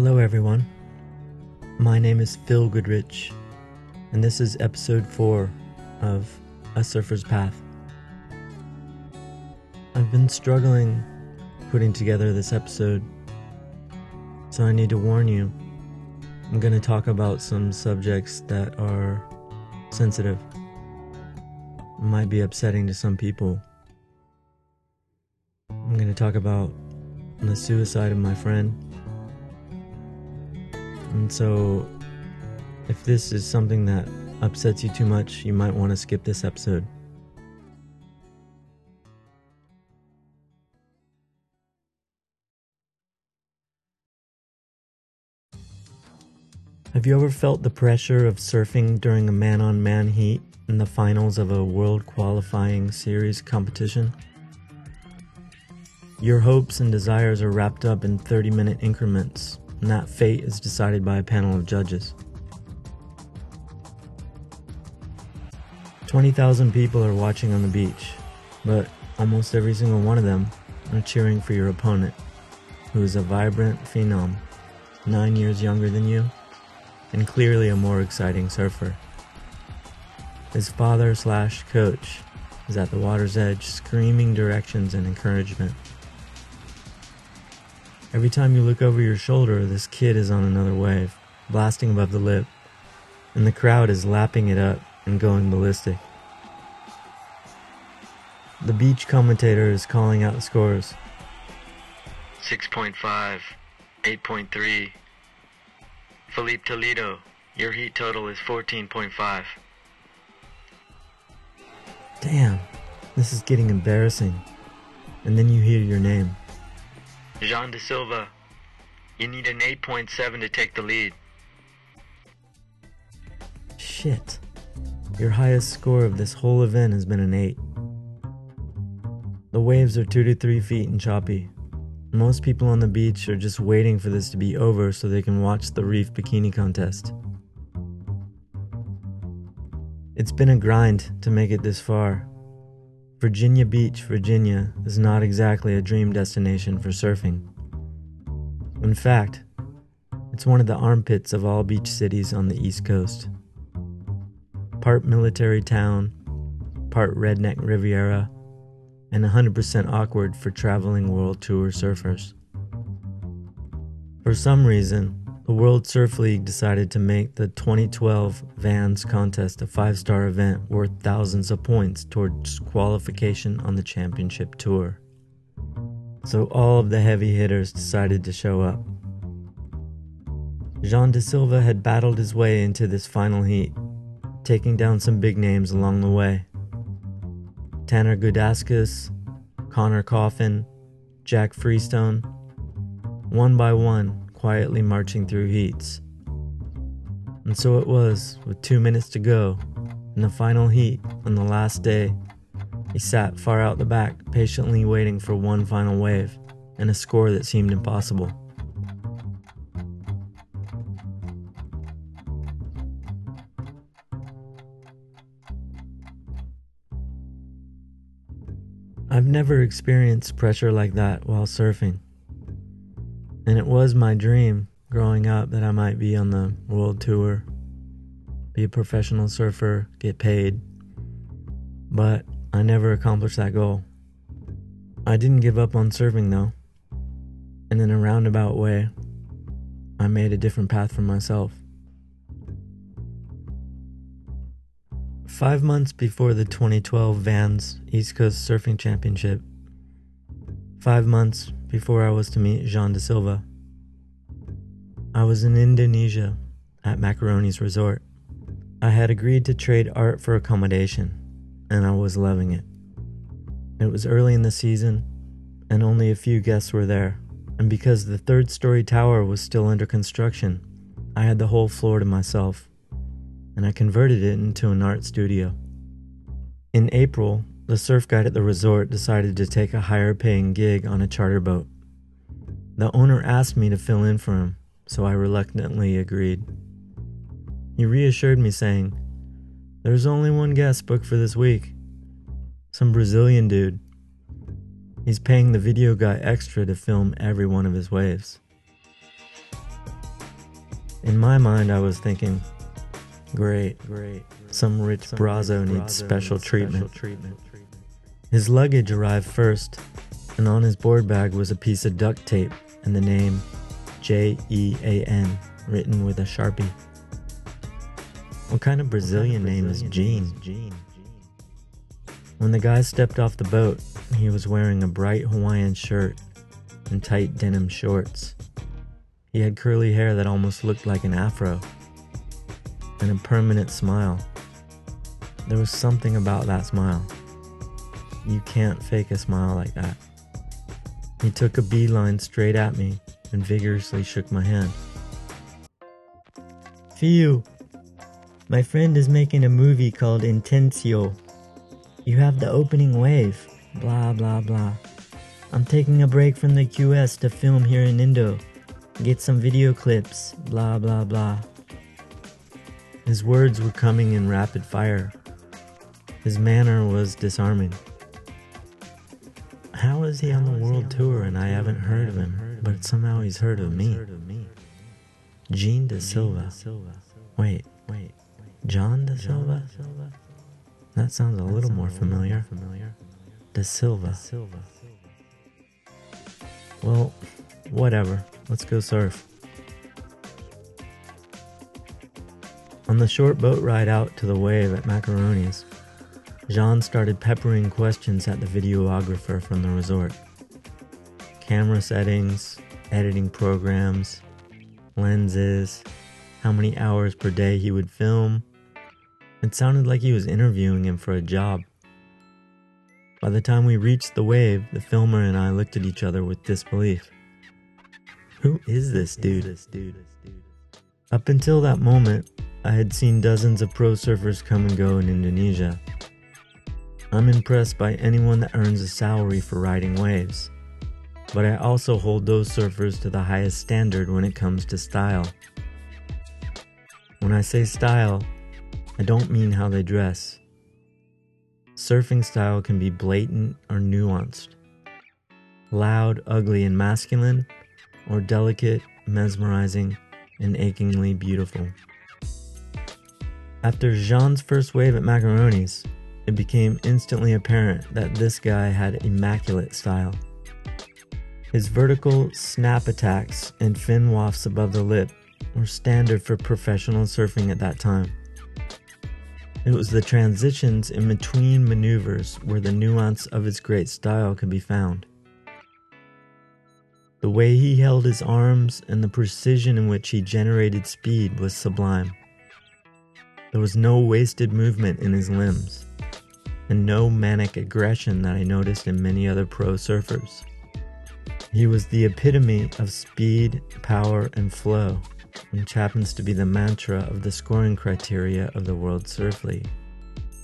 Hello, everyone. My name is Phil Goodrich, and this is episode 4 of A Surfer's Path. I've been struggling putting together this episode, so I need to warn you. I'm going to talk about some subjects that are sensitive, might be upsetting to some people. I'm going to talk about the suicide of my friend. And so, if this is something that upsets you too much, you might want to skip this episode. Have you ever felt the pressure of surfing during a man on man heat in the finals of a world qualifying series competition? Your hopes and desires are wrapped up in 30 minute increments, and that fate is decided by a panel of judges. 20,000 people are watching on the beach, but almost every single one of them are cheering for your opponent, who is a vibrant phenom, nine years younger than you, and clearly a more exciting surfer. His father slash coach is at the water's edge, screaming directions and encouragement. Every time you look over your shoulder, this kid is on another wave, blasting above the lip, and the crowd is lapping it up and going ballistic. The beach commentator is calling out the scores 6.5, 8.3. Filipe Toledo, your heat total is 14.5. Damn, this is getting embarrassing. And then you hear your name. Jean Da Silva, you need an 8.7 to take the lead. Shit. Your highest score of this whole event has been an 8. The waves are 2 to 3 feet and choppy. Most people on the beach are just waiting for this to be over so they can watch the reef bikini contest. It's been a grind to make it this far. Virginia Beach, Virginia is not exactly a dream destination for surfing. In fact, it's one of the armpits of all beach cities on the East Coast. Part military town, part redneck Riviera, and 100% awkward for traveling world tour surfers. For some reason, the World Surf League decided to make the 2012 Vans contest a five star event worth thousands of points towards qualification on the championship tour. So all of the heavy hitters decided to show up. Jean Da Silva had battled his way into this final heat, taking down some big names along the way. Tanner Gudauskas, Conner Coffin, Jack Freestone, one by one, quietly marching through heats. And so it was, with two minutes to go, in the final heat on the last day, he sat far out the back, patiently waiting for one final wave and a score that seemed impossible. I've never experienced pressure like that while surfing. And it was my dream growing up that I might be on the world tour, be a professional surfer, get paid. But I never accomplished that goal. I didn't give up on surfing though. And in a roundabout way, I made a different path for myself. Five months before the 2012 Vans East Coast Surfing Championship, five months before I was to meet Jean Da Silva, I was in Indonesia at Macaroni's resort. I had agreed to trade art for accommodation, and I was loving it. It was early in the season, and only a few guests were there, and because the third story tower was still under construction, I had the whole floor to myself and I converted it into an art studio. In April, the surf guide at the resort decided to take a higher paying gig on a charter boat. The owner asked me to fill in for him, so I reluctantly agreed. He reassured me, saying, There's only one guest booked for this week. Some Brazilian dude. He's paying the video guy extra to film every one of his waves. In my mind, I was thinking, great, great. Some rich brazo needs special treatment. His luggage arrived first, and on his board bag was a piece of duct tape and the name J E A N written with a sharpie. What kind of Brazilian name is Jean? When the guy stepped off the boat, he was wearing a bright Hawaiian shirt and tight denim shorts. He had curly hair that almost looked like an afro and a permanent smile. There was something about that smile. You can't fake a smile like that. He took a beeline straight at me and vigorously shook my hand. Fiu, my friend is making a movie called Intentio. You have the opening wave, blah blah blah. I'm taking a break from the QS to film here in Indo. Get some video clips, blah blah blah. His words were coming in rapid fire. His manner was disarming. How is he on the world tour and I haven't heard of him, but somehow he's heard of me? Gene De Silva. Wait, wait. John De Silva? That sounds a little more familiar. De Silva. Well, whatever. Let's go surf. On the short boat ride out to the wave at Macaroni's, Jean started peppering questions at the videographer from the resort. Camera settings, editing programs, lenses, how many hours per day he would film. It sounded like he was interviewing him for a job. By the time we reached the wave, the filmer and I looked at each other with disbelief. Who is this dude? Up until that moment, I had seen dozens of pro surfers come and go in Indonesia. I'm impressed by anyone that earns a salary for riding waves, but I also hold those surfers to the highest standard when it comes to style. When I say style, I don't mean how they dress. Surfing style can be blatant or nuanced, loud, ugly, and masculine, or delicate, mesmerizing, and achingly beautiful. After Jean's first wave at Macaroni's, it became instantly apparent that this guy had immaculate style. His vertical snap attacks and fin wafts above the lip were standard for professional surfing at that time. It was the transitions in between maneuvers where the nuance of his great style could be found. The way he held his arms and the precision in which he generated speed was sublime. There was no wasted movement in his limbs, and no manic aggression that I noticed in many other pro surfers. He was the epitome of speed, power, and flow, which happens to be the mantra of the scoring criteria of the World Surf League.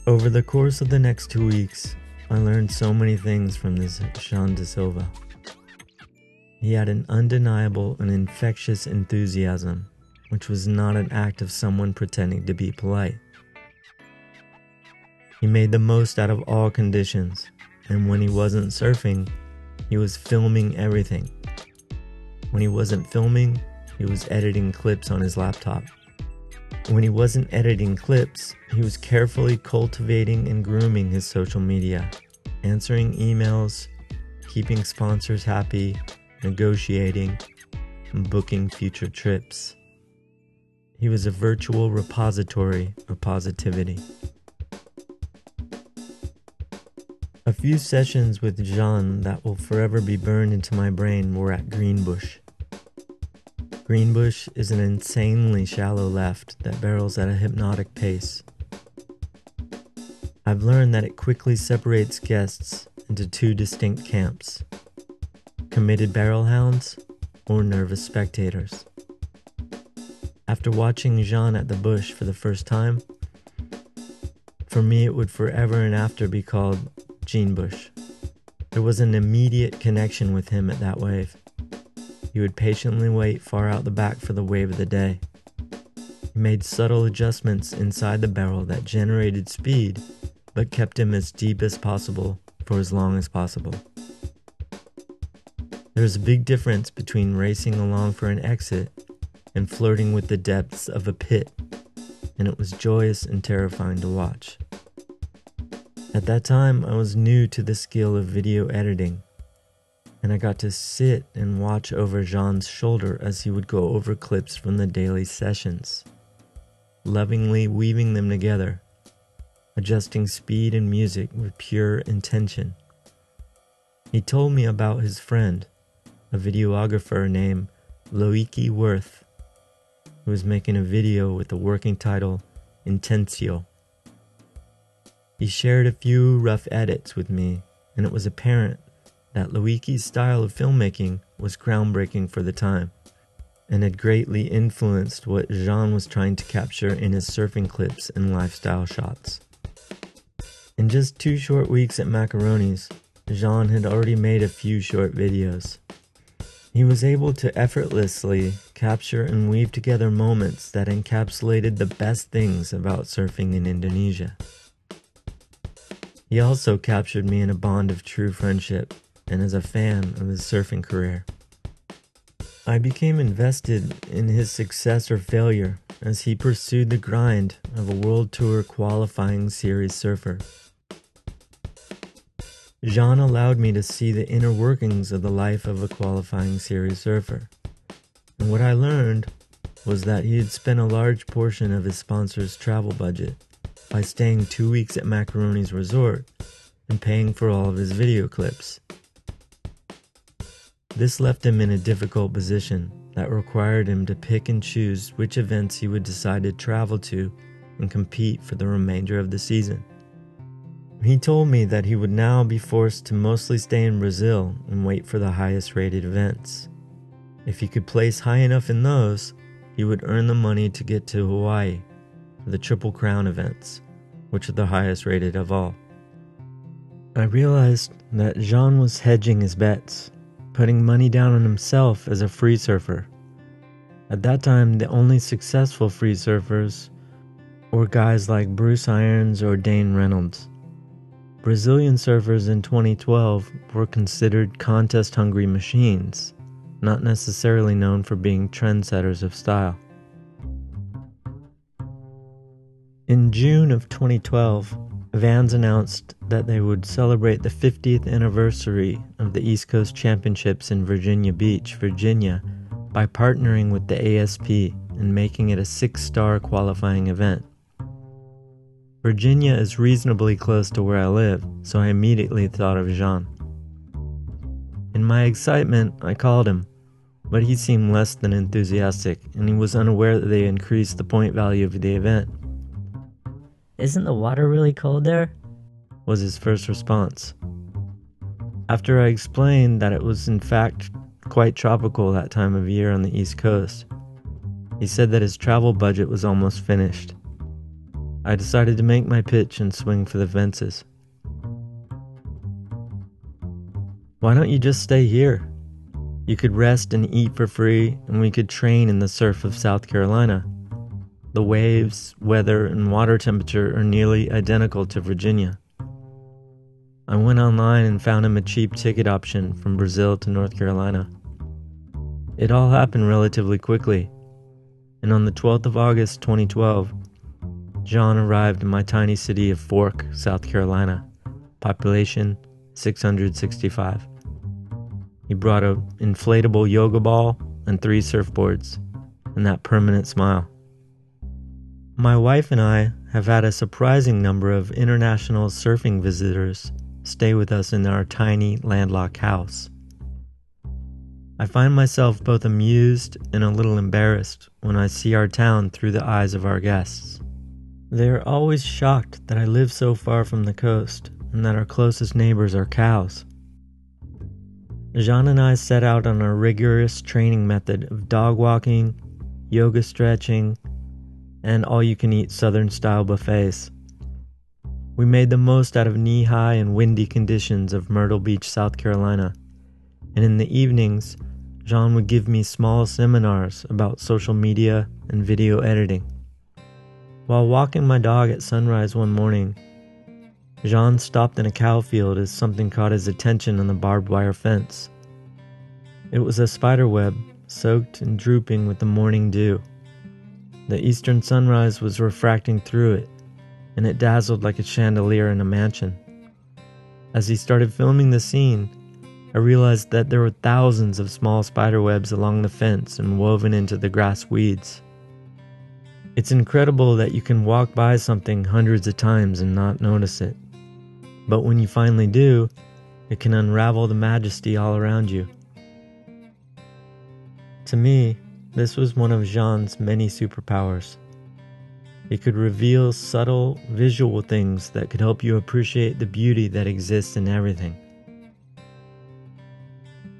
Over the course of the next two weeks, I learned so many things from this Jean Da Silva. He had an undeniable and infectious enthusiasm which was not an act of someone pretending to be polite. He made the most out of all conditions, and when he wasn't surfing, he was filming everything. When he wasn't filming, he was editing clips on his laptop. When he wasn't editing clips, he was carefully cultivating and grooming his social media, answering emails, keeping sponsors happy, negotiating, and booking future trips. He was a virtual repository of positivity. A few sessions with Jean that will forever be burned into my brain were at Greenbush. Greenbush is an insanely shallow left that barrels at a hypnotic pace. I've learned that it quickly separates guests into two distinct camps committed barrel hounds or nervous spectators. After watching Jean at the bush for the first time, for me it would forever and after be called Jean Bush. There was an immediate connection with him at that wave. He would patiently wait far out the back for the wave of the day. He made subtle adjustments inside the barrel that generated speed, but kept him as deep as possible for as long as possible. There's a big difference between racing along for an exit and flirting with the depths of a pit, and it was joyous and terrifying to watch. At that time, I was new to the skill of video editing, and I got to sit and watch over Jean's shoulder as he would go over clips from the daily sessions, lovingly weaving them together, adjusting speed and music with pure intention. He told me about his friend, a videographer named Loic Wirth, who was making a video with the working title Intentio. He shared a few rough edits with me, and it was apparent that Loic's style of filmmaking was groundbreaking for the time and had greatly influenced what Jean was trying to capture in his surfing clips and lifestyle shots. In just two short weeks at Macaroni's, Jean had already made a few short videos. He was able to effortlessly capture and weave together moments that encapsulated the best things about surfing in Indonesia. He also captured me in a bond of true friendship and as a fan of his surfing career. I became invested in his success or failure as he pursued the grind of a world tour qualifying series surfer. Jean allowed me to see the inner workings of the life of a qualifying series surfer. And what I learned was that he had spent a large portion of his sponsor's travel budget by staying two weeks at Macaroni's resort and paying for all of his video clips. This left him in a difficult position that required him to pick and choose which events he would decide to travel to and compete for the remainder of the season. He told me that he would now be forced to mostly stay in Brazil and wait for the highest rated events. If he could place high enough in those, he would earn the money to get to Hawaii for the Triple Crown events, which are the highest rated of all. I realized that Jean was hedging his bets, putting money down on himself as a free surfer. At that time, the only successful free surfers were guys like Bruce Irons or Dane Reynolds. Brazilian surfers in 2012 were considered contest hungry machines, not necessarily known for being trendsetters of style. In June of 2012, Vans announced that they would celebrate the 50th anniversary of the East Coast Championships in Virginia Beach, Virginia, by partnering with the ASP and making it a six star qualifying event. Virginia is reasonably close to where I live, so I immediately thought of Jean. In my excitement, I called him, but he seemed less than enthusiastic, and he was unaware that they increased the point value of the event. Isn't the water really cold there? was his first response. After I explained that it was in fact quite tropical that time of year on the East Coast, he said that his travel budget was almost finished I decided to make my pitch and swing for the fences. Why don't you just stay here? You could rest and eat for free, and we could train in the surf of South Carolina. The waves, weather, and water temperature are nearly identical to Virginia. I went online and found him a cheap ticket option from Brazil to North Carolina. It all happened relatively quickly, and on the 12th of August 2012, John arrived in my tiny city of Fork, South Carolina, population 665. He brought an inflatable yoga ball and three surfboards, and that permanent smile. My wife and I have had a surprising number of international surfing visitors stay with us in our tiny landlocked house. I find myself both amused and a little embarrassed when I see our town through the eyes of our guests. They are always shocked that I live so far from the coast and that our closest neighbors are cows. Jean and I set out on a rigorous training method of dog walking, yoga stretching, and all you can eat southern style buffets. We made the most out of knee high and windy conditions of Myrtle Beach, South Carolina, and in the evenings, Jean would give me small seminars about social media and video editing. While walking my dog at sunrise one morning, Jean stopped in a cow field as something caught his attention on the barbed wire fence. It was a spider web soaked and drooping with the morning dew. The eastern sunrise was refracting through it, and it dazzled like a chandelier in a mansion. As he started filming the scene, I realized that there were thousands of small spider webs along the fence and woven into the grass weeds. It's incredible that you can walk by something hundreds of times and not notice it. But when you finally do, it can unravel the majesty all around you. To me, this was one of Jean's many superpowers. It could reveal subtle visual things that could help you appreciate the beauty that exists in everything.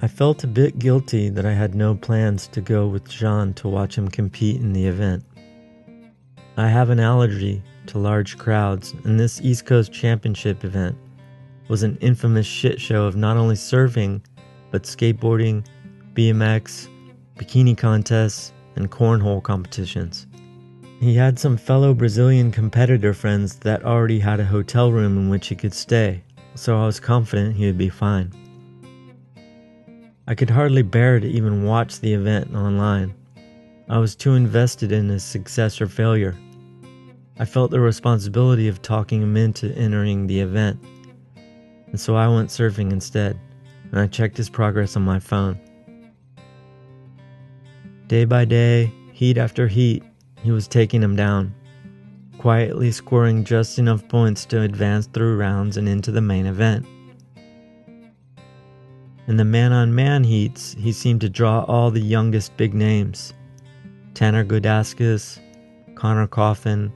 I felt a bit guilty that I had no plans to go with Jean to watch him compete in the event. I have an allergy to large crowds, and this East Coast Championship event was an infamous shit show of not only surfing, but skateboarding, BMX, bikini contests, and cornhole competitions. He had some fellow Brazilian competitor friends that already had a hotel room in which he could stay, so I was confident he would be fine. I could hardly bear to even watch the event online. I was too invested in his success or failure. I felt the responsibility of talking him into entering the event, and so I went surfing instead, and I checked his progress on my phone. Day by day, heat after heat, he was taking him down, quietly scoring just enough points to advance through rounds and into the main event. In the man on man heats, he seemed to draw all the youngest big names Tanner Gudauskas, Conner Coffin,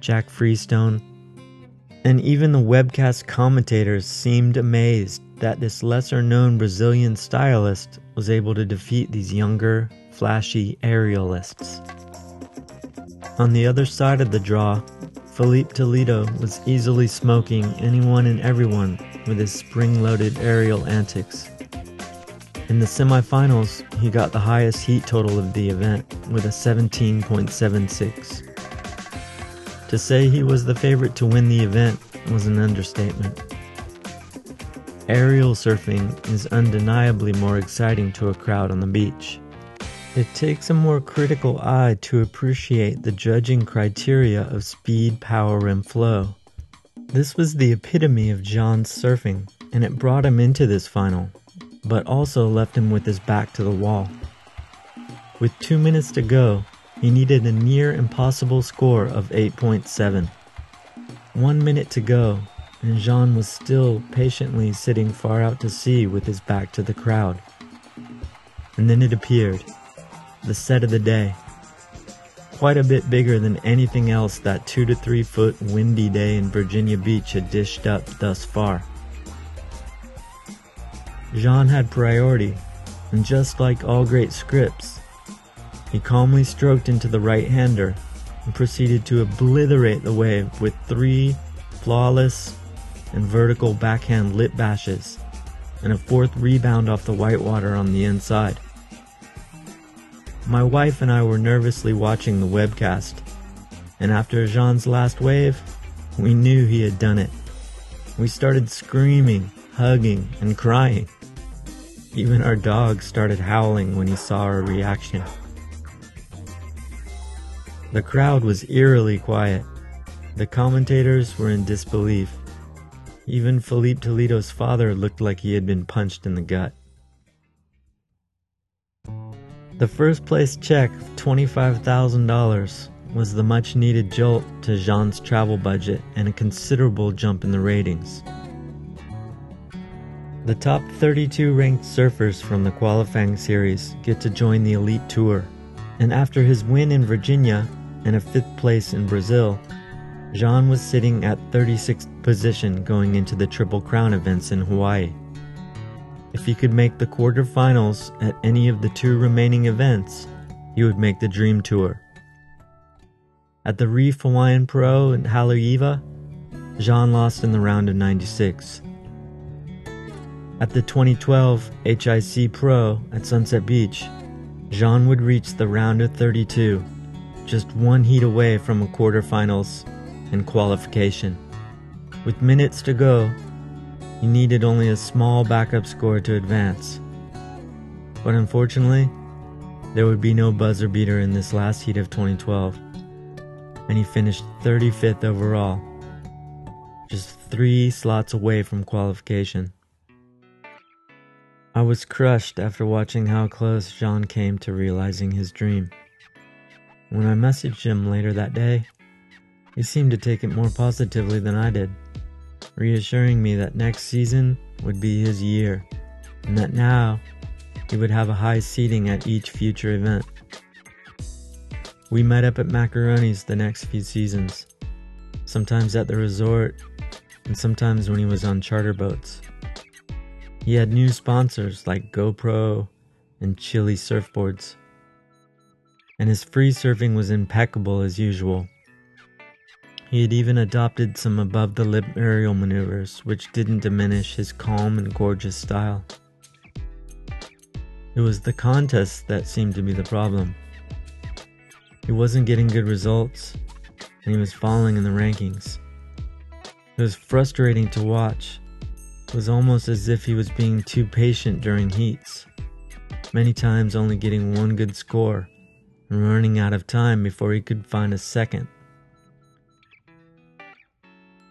Jack Freestone, and even the webcast commentators seemed amazed that this lesser known Brazilian stylist was able to defeat these younger, flashy aerialists. On the other side of the draw, Filipe Toledo was easily smoking anyone and everyone with his spring loaded aerial antics. In the semifinals, he got the highest heat total of the event with a 17.76. To say he was the favorite to win the event was an understatement. Aerial surfing is undeniably more exciting to a crowd on the beach. It takes a more critical eye to appreciate the judging criteria of speed, power, and flow. This was the epitome of Jean's surfing, and it brought him into this final, but also left him with his back to the wall. With two minutes to go, he needed a near impossible score of 8.7. One minute to go, and Jean was still patiently sitting far out to sea with his back to the crowd. And then it appeared the set of the day. Quite a bit bigger than anything else that two to three foot windy day in Virginia Beach had dished up thus far. Jean had priority, and just like all great scripts, he calmly stroked into the right hander and proceeded to obliterate the wave with three flawless and vertical backhand lip bashes and a fourth rebound off the whitewater on the inside. My wife and I were nervously watching the webcast, and after Jean's last wave, we knew he had done it. We started screaming, hugging, and crying. Even our dog started howling when he saw our reaction. The crowd was eerily quiet. The commentators were in disbelief. Even Filipe Toledo's father looked like he had been punched in the gut. The first place check of $25,000 was the much needed jolt to Jean's travel budget and a considerable jump in the ratings. The top 32 ranked surfers from the qualifying series get to join the elite tour, and after his win in Virginia and a fifth place in Brazil, Jean was sitting at 36th position going into the Triple Crown events in Hawaii. If he could make the quarterfinals at any of the two remaining events, he would make the Dream Tour. At the Reef Hawaiian Pro in Haleiwa, Jean lost in the round of 96. At the 2012 HIC Pro at Sunset Beach, Jean would reach the round of 32, just one heat away from a quarterfinals and qualification. With minutes to go, he needed only a small backup score to advance. But unfortunately, there would be no buzzer beater in this last heat of 2012, and he finished 35th overall, just three slots away from qualification. I was crushed after watching how close Jean came to realizing his dream. When I messaged him later that day, he seemed to take it more positively than I did, reassuring me that next season would be his year, and that now he would have a high seating at each future event. We met up at Macaroni's the next few seasons, sometimes at the resort, and sometimes when he was on charter boats. He had new sponsors like GoPro and Chilli surfboards. And his free surfing was impeccable as usual. He had even adopted some above the lip aerial maneuvers, which didn't diminish his calm and gorgeous style. It was the contest that seemed to be the problem. He wasn't getting good results, and he was falling in the rankings. It was frustrating to watch it was almost as if he was being too patient during heats, many times only getting one good score and running out of time before he could find a second.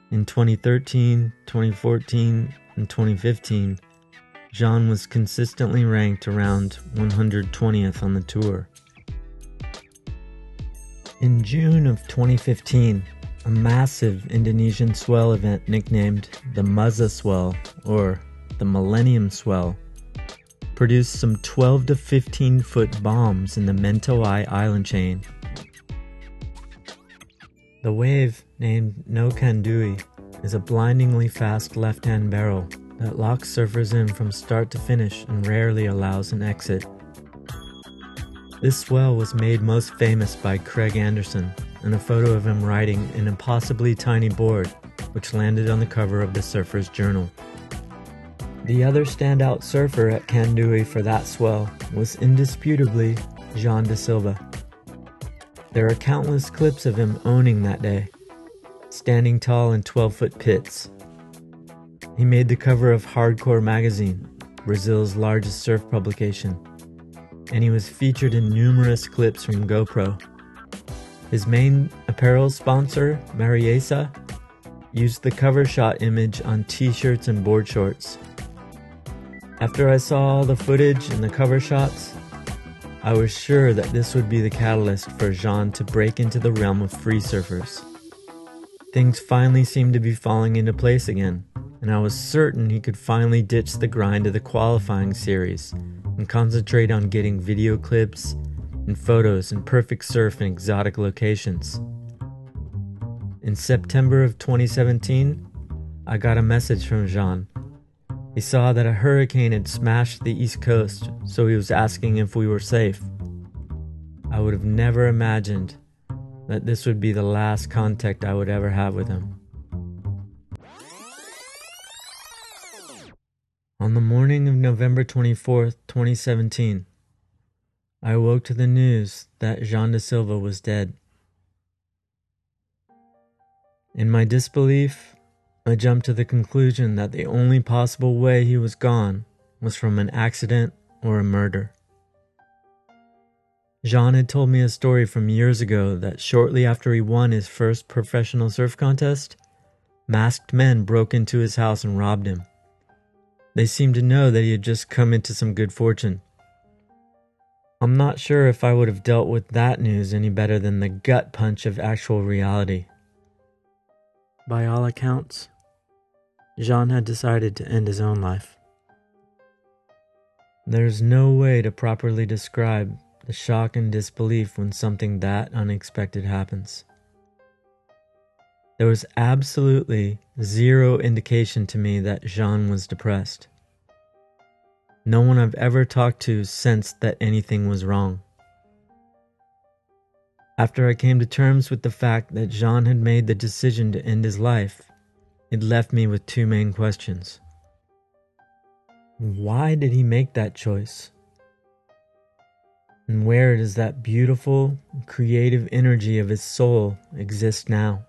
In 2013, 2014, and 2015, Jean was consistently ranked around 120th on the tour. In June of 2015, a massive Indonesian swell event nicknamed the Muzza Swell or the Millennium Swell produced some 12 to 15 foot bombs in the Mentawai island chain. The wave, named No Kandui, is a blindingly fast left hand barrel that locks surfers in from start to finish and rarely allows an exit. This swell was made most famous by Craig Anderson, and a photo of him riding an impossibly tiny board, which landed on the cover of the Surfer's Journal. The other standout surfer at Kandui for that swell was indisputably Jean da Silva. There are countless clips of him owning that day, standing tall in 12 foot pits. He made the cover of Hardcore magazine, Brazil's largest surf publication, and he was featured in numerous clips from GoPro his main apparel sponsor, Mariesa, used the cover shot image on t shirts and board shorts. After I saw all the footage and the cover shots, I was sure that this would be the catalyst for Jean to break into the realm of free surfers. Things finally seemed to be falling into place again, and I was certain he could finally ditch the grind of the qualifying series and concentrate on getting video clips and photos in perfect surf in exotic locations. In September of 2017, I got a message from Jean. He saw that a hurricane had smashed the East Coast, so he was asking if we were safe. I would have never imagined that this would be the last contact I would ever have with him. On the morning of November 24th, 2017, I awoke to the news that Jean da Silva was dead. In my disbelief, I jumped to the conclusion that the only possible way he was gone was from an accident or a murder. Jean had told me a story from years ago that shortly after he won his first professional surf contest, masked men broke into his house and robbed him. They seemed to know that he had just come into some good fortune. I'm not sure if I would have dealt with that news any better than the gut punch of actual reality. By all accounts, Jean had decided to end his own life. There's no way to properly describe the shock and disbelief when something that unexpected happens. There was absolutely zero indication to me that Jean was depressed. No one I've ever talked to sensed that anything was wrong. After I came to terms with the fact that Jean had made the decision to end his life, it left me with two main questions. Why did he make that choice? And where does that beautiful, creative energy of his soul exist now?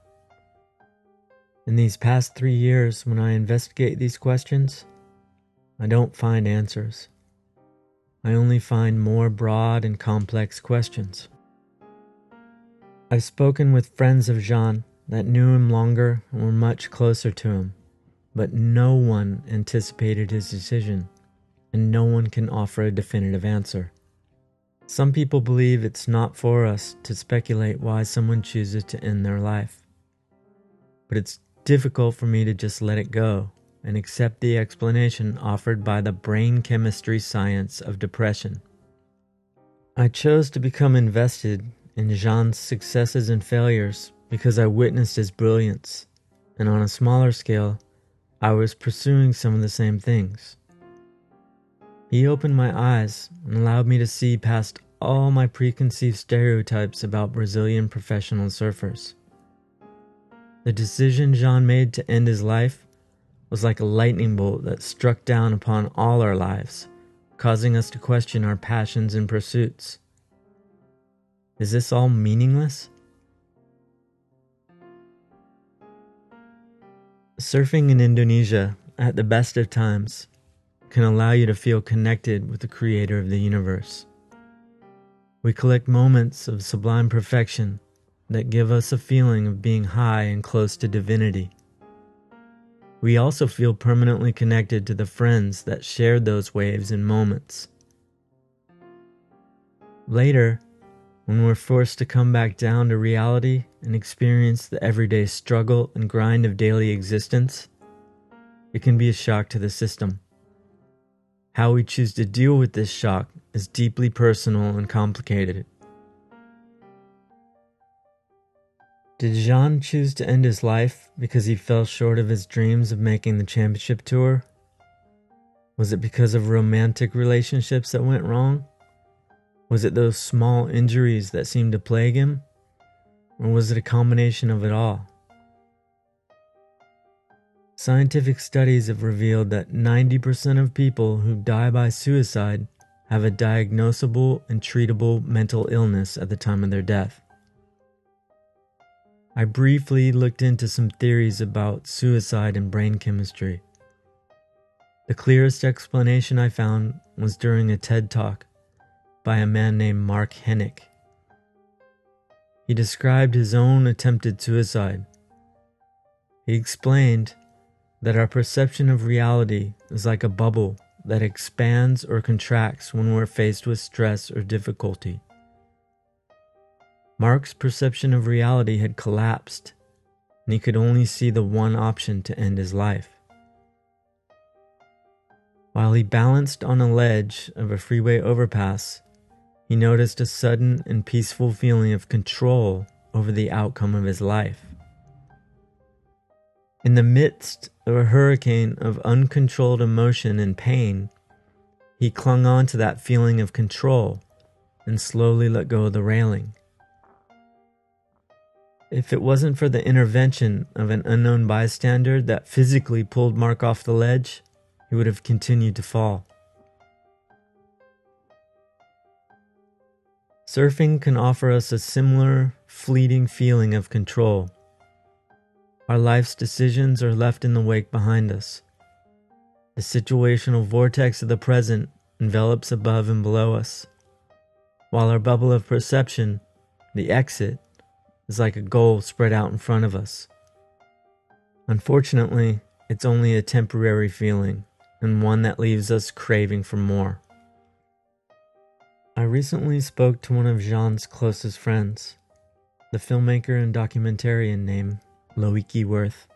In these past three years, when I investigate these questions, I don't find answers. I only find more broad and complex questions. I've spoken with friends of Jean that knew him longer and were much closer to him, but no one anticipated his decision, and no one can offer a definitive answer. Some people believe it's not for us to speculate why someone chooses to end their life. But it's difficult for me to just let it go and accept the explanation offered by the brain chemistry science of depression. I chose to become invested in Jean's successes and failures because I witnessed his brilliance, and on a smaller scale, I was pursuing some of the same things. He opened my eyes and allowed me to see past all my preconceived stereotypes about Brazilian professional surfers. The decision Jean made to end his life was like a lightning bolt that struck down upon all our lives, causing us to question our passions and pursuits. Is this all meaningless? Surfing in Indonesia at the best of times can allow you to feel connected with the creator of the universe. We collect moments of sublime perfection that give us a feeling of being high and close to divinity. We also feel permanently connected to the friends that shared those waves and moments. Later, when we're forced to come back down to reality and experience the everyday struggle and grind of daily existence, it can be a shock to the system. How we choose to deal with this shock is deeply personal and complicated. Did Jean choose to end his life because he fell short of his dreams of making the championship tour? Was it because of romantic relationships that went wrong? Was it those small injuries that seemed to plague him? Or was it a combination of it all? Scientific studies have revealed that 90% of people who die by suicide have a diagnosable and treatable mental illness at the time of their death. I briefly looked into some theories about suicide and brain chemistry. The clearest explanation I found was during a TED talk by a man named Mark Henick. He described his own attempted suicide. He explained that our perception of reality is like a bubble that expands or contracts when we're faced with stress or difficulty. Mark's perception of reality had collapsed, and he could only see the one option to end his life. While he balanced on a ledge of a freeway overpass, he noticed a sudden and peaceful feeling of control over the outcome of his life. In the midst of a hurricane of uncontrolled emotion and pain, he clung on to that feeling of control and slowly let go of the railing. If it wasn't for the intervention of an unknown bystander that physically pulled Mark off the ledge, he would have continued to fall. Surfing can offer us a similar, fleeting feeling of control our life's decisions are left in the wake behind us. The situational vortex of the present envelops above and below us, while our bubble of perception, the exit, is like a goal spread out in front of us. Unfortunately, it's only a temporary feeling, and one that leaves us craving for more. I recently spoke to one of Jean's closest friends, the filmmaker and documentarian named Loic Wirth.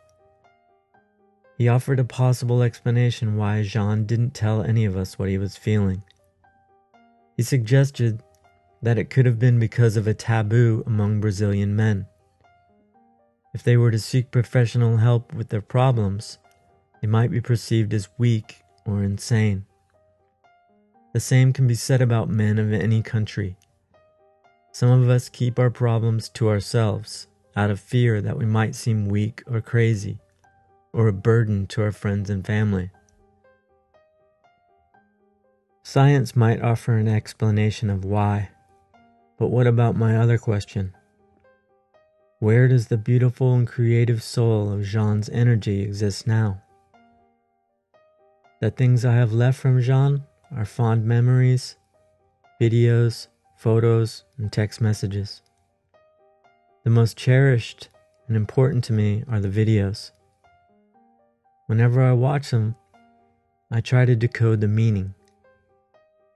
He offered a possible explanation why Jean didn't tell any of us what he was feeling. He suggested that it could have been because of a taboo among Brazilian men. If they were to seek professional help with their problems, they might be perceived as weak or insane. The same can be said about men of any country. Some of us keep our problems to ourselves out of fear that we might seem weak or crazy, or a burden to our friends and family. Science might offer an explanation of why, but what about my other question? Where does the beautiful and creative soul of Jean's energy exist now? The things I have left from Jean are fond memories, videos, photos, and text messages. The most cherished and important to me are the videos. Whenever I watch them, I try to decode the meaning.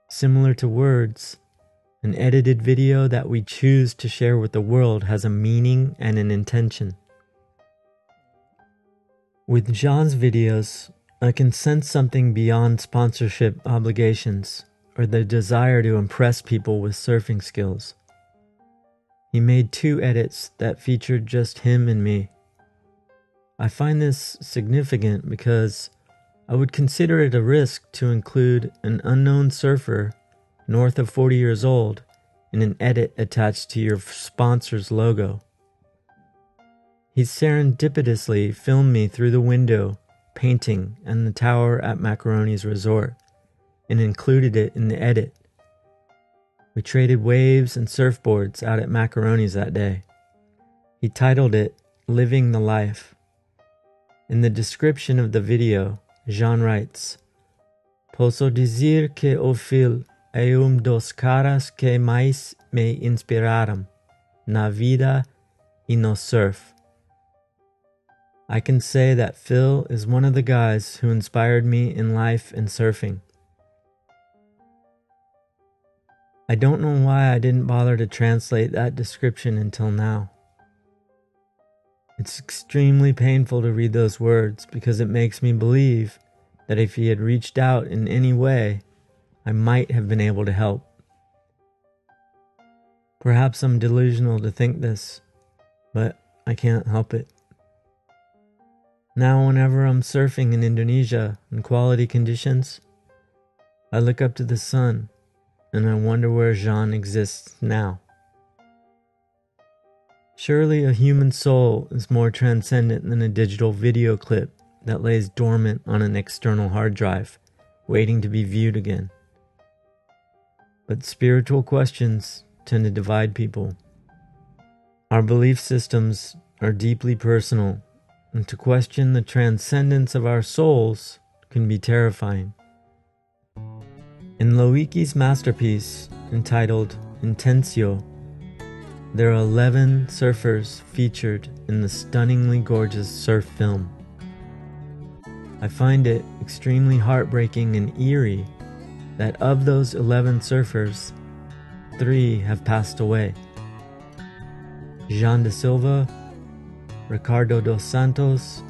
Similar to words, an edited video that we choose to share with the world has a meaning and an intention. With Jean's videos, I can sense something beyond sponsorship obligations or the desire to impress people with surfing skills. He made two edits that featured just him and me. I find this significant because I would consider it a risk to include an unknown surfer north of 40 years old in an edit attached to your sponsor's logo. He serendipitously filmed me through the window, painting, and the tower at Macaroni's resort, and included it in the edit. We traded waves and surfboards out at Macaroni's that day. He titled it Living the Life. In the description of the video, Jean writes, Posso dizer que o Phil é um dos caras que mais me inspiraram na vida e no surf. I can say that Phil is one of the guys who inspired me in life and surfing. I don't know why I didn't bother to translate that description until now. It's extremely painful to read those words because it makes me believe that if he had reached out in any way, I might have been able to help. Perhaps I'm delusional to think this, but I can't help it. Now, whenever I'm surfing in Indonesia in quality conditions, I look up to the sun and I wonder where Jean exists now. Surely a human soul is more transcendent than a digital video clip that lays dormant on an external hard drive, waiting to be viewed again. But spiritual questions tend to divide people. Our belief systems are deeply personal and to question the transcendence of our souls can be terrifying. In Loic's masterpiece entitled Intentio, there are 11 surfers featured in the stunningly gorgeous surf film. I find it extremely heartbreaking and eerie that of those 11 surfers, three have passed away. Jean Da Silva, Ricardo dos Santos,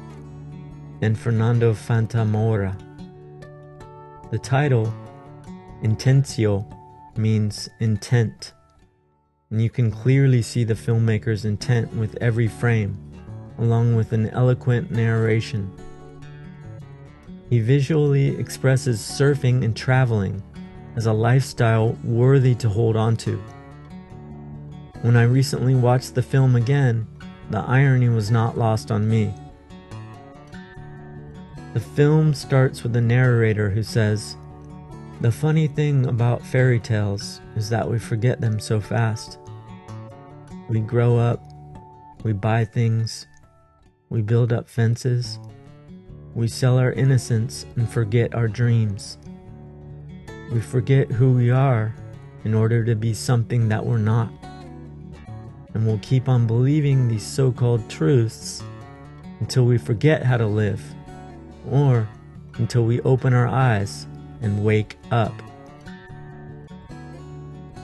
and Fernando Fantamora. The title, Intentio, means intent, and you can clearly see the filmmaker's intent with every frame, along with an eloquent narration. He visually expresses surfing and traveling as a lifestyle worthy to hold on to. When I recently watched the film again, the irony was not lost on me. The film starts with a narrator who says, The funny thing about fairy tales is that we forget them so fast. We grow up, we buy things, we build up fences, we sell our innocence and forget our dreams. We forget who we are in order to be something that we're not and we'll keep on believing these so called truths until we forget how to live, or until we open our eyes and wake up.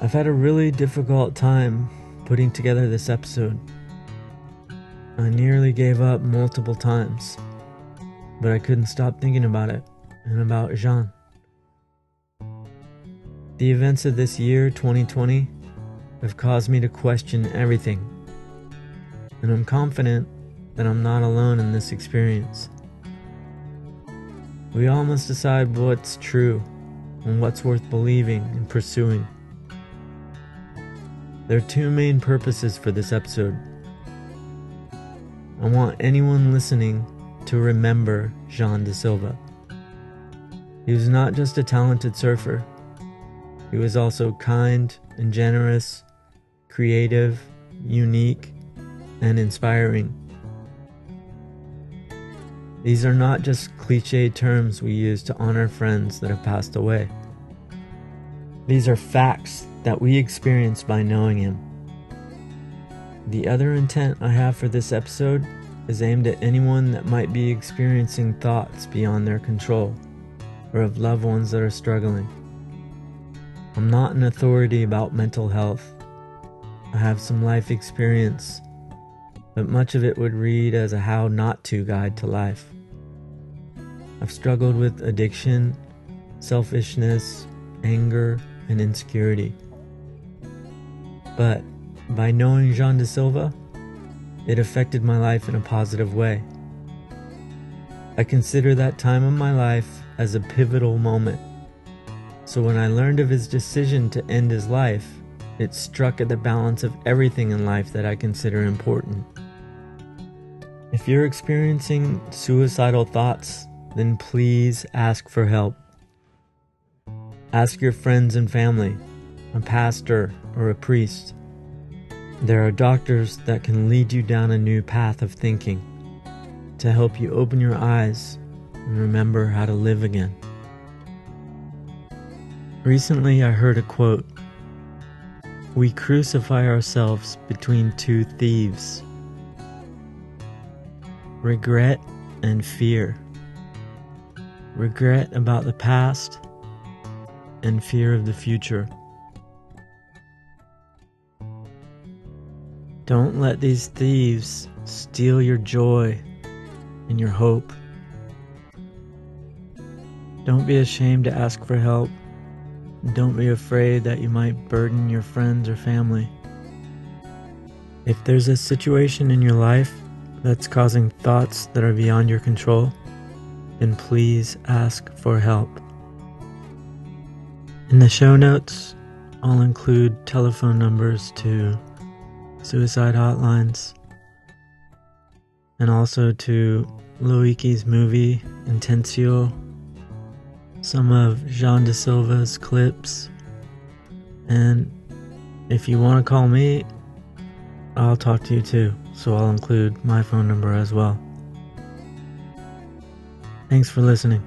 I've had a really difficult time putting together this episode. I nearly gave up multiple times, but I couldn't stop thinking about it and about Jean. The events of this year, 2020, have caused me to question everything. And I'm confident that I'm not alone in this experience. We all must decide what's true and what's worth believing and pursuing. There are two main purposes for this episode. I want anyone listening to remember Jean Da Silva. He was not just a talented surfer, he was also kind and generous creative, unique, and inspiring. These are not just cliche terms we use to honor friends that have passed away. These are facts that we experience by knowing Him. The other intent I have for this episode is aimed at anyone that might be experiencing thoughts beyond their control or of loved ones that are struggling. I'm not an authority about mental health. I have some life experience, but much of it would read as a how not to guide to life. I've struggled with addiction, selfishness, anger, and insecurity. But by knowing Jean da Silva, it affected my life in a positive way. I consider that time of my life as a pivotal moment. So when I learned of his decision to end his life, it struck at the balance of everything in life that I consider important. If you're experiencing suicidal thoughts, then please ask for help. Ask your friends and family, a pastor, or a priest. There are doctors that can lead you down a new path of thinking to help you open your eyes and remember how to live again. Recently, I heard a quote We crucify ourselves between two thieves regret and fear. Regret about the past and fear of the future. Don't let these thieves steal your joy and your hope. Don't be ashamed to ask for help. Don't be afraid that you might burden your friends or family. If there's a situation in your life that's causing thoughts that are beyond your control, then please ask for help. In the show notes, I'll include telephone numbers to suicide hotlines and also to Loic's movie Intentio, some of Jean Da Silva's clips, and if you want to call me, I'll talk to you too, so I'll include my phone number as well. Thanks for listening.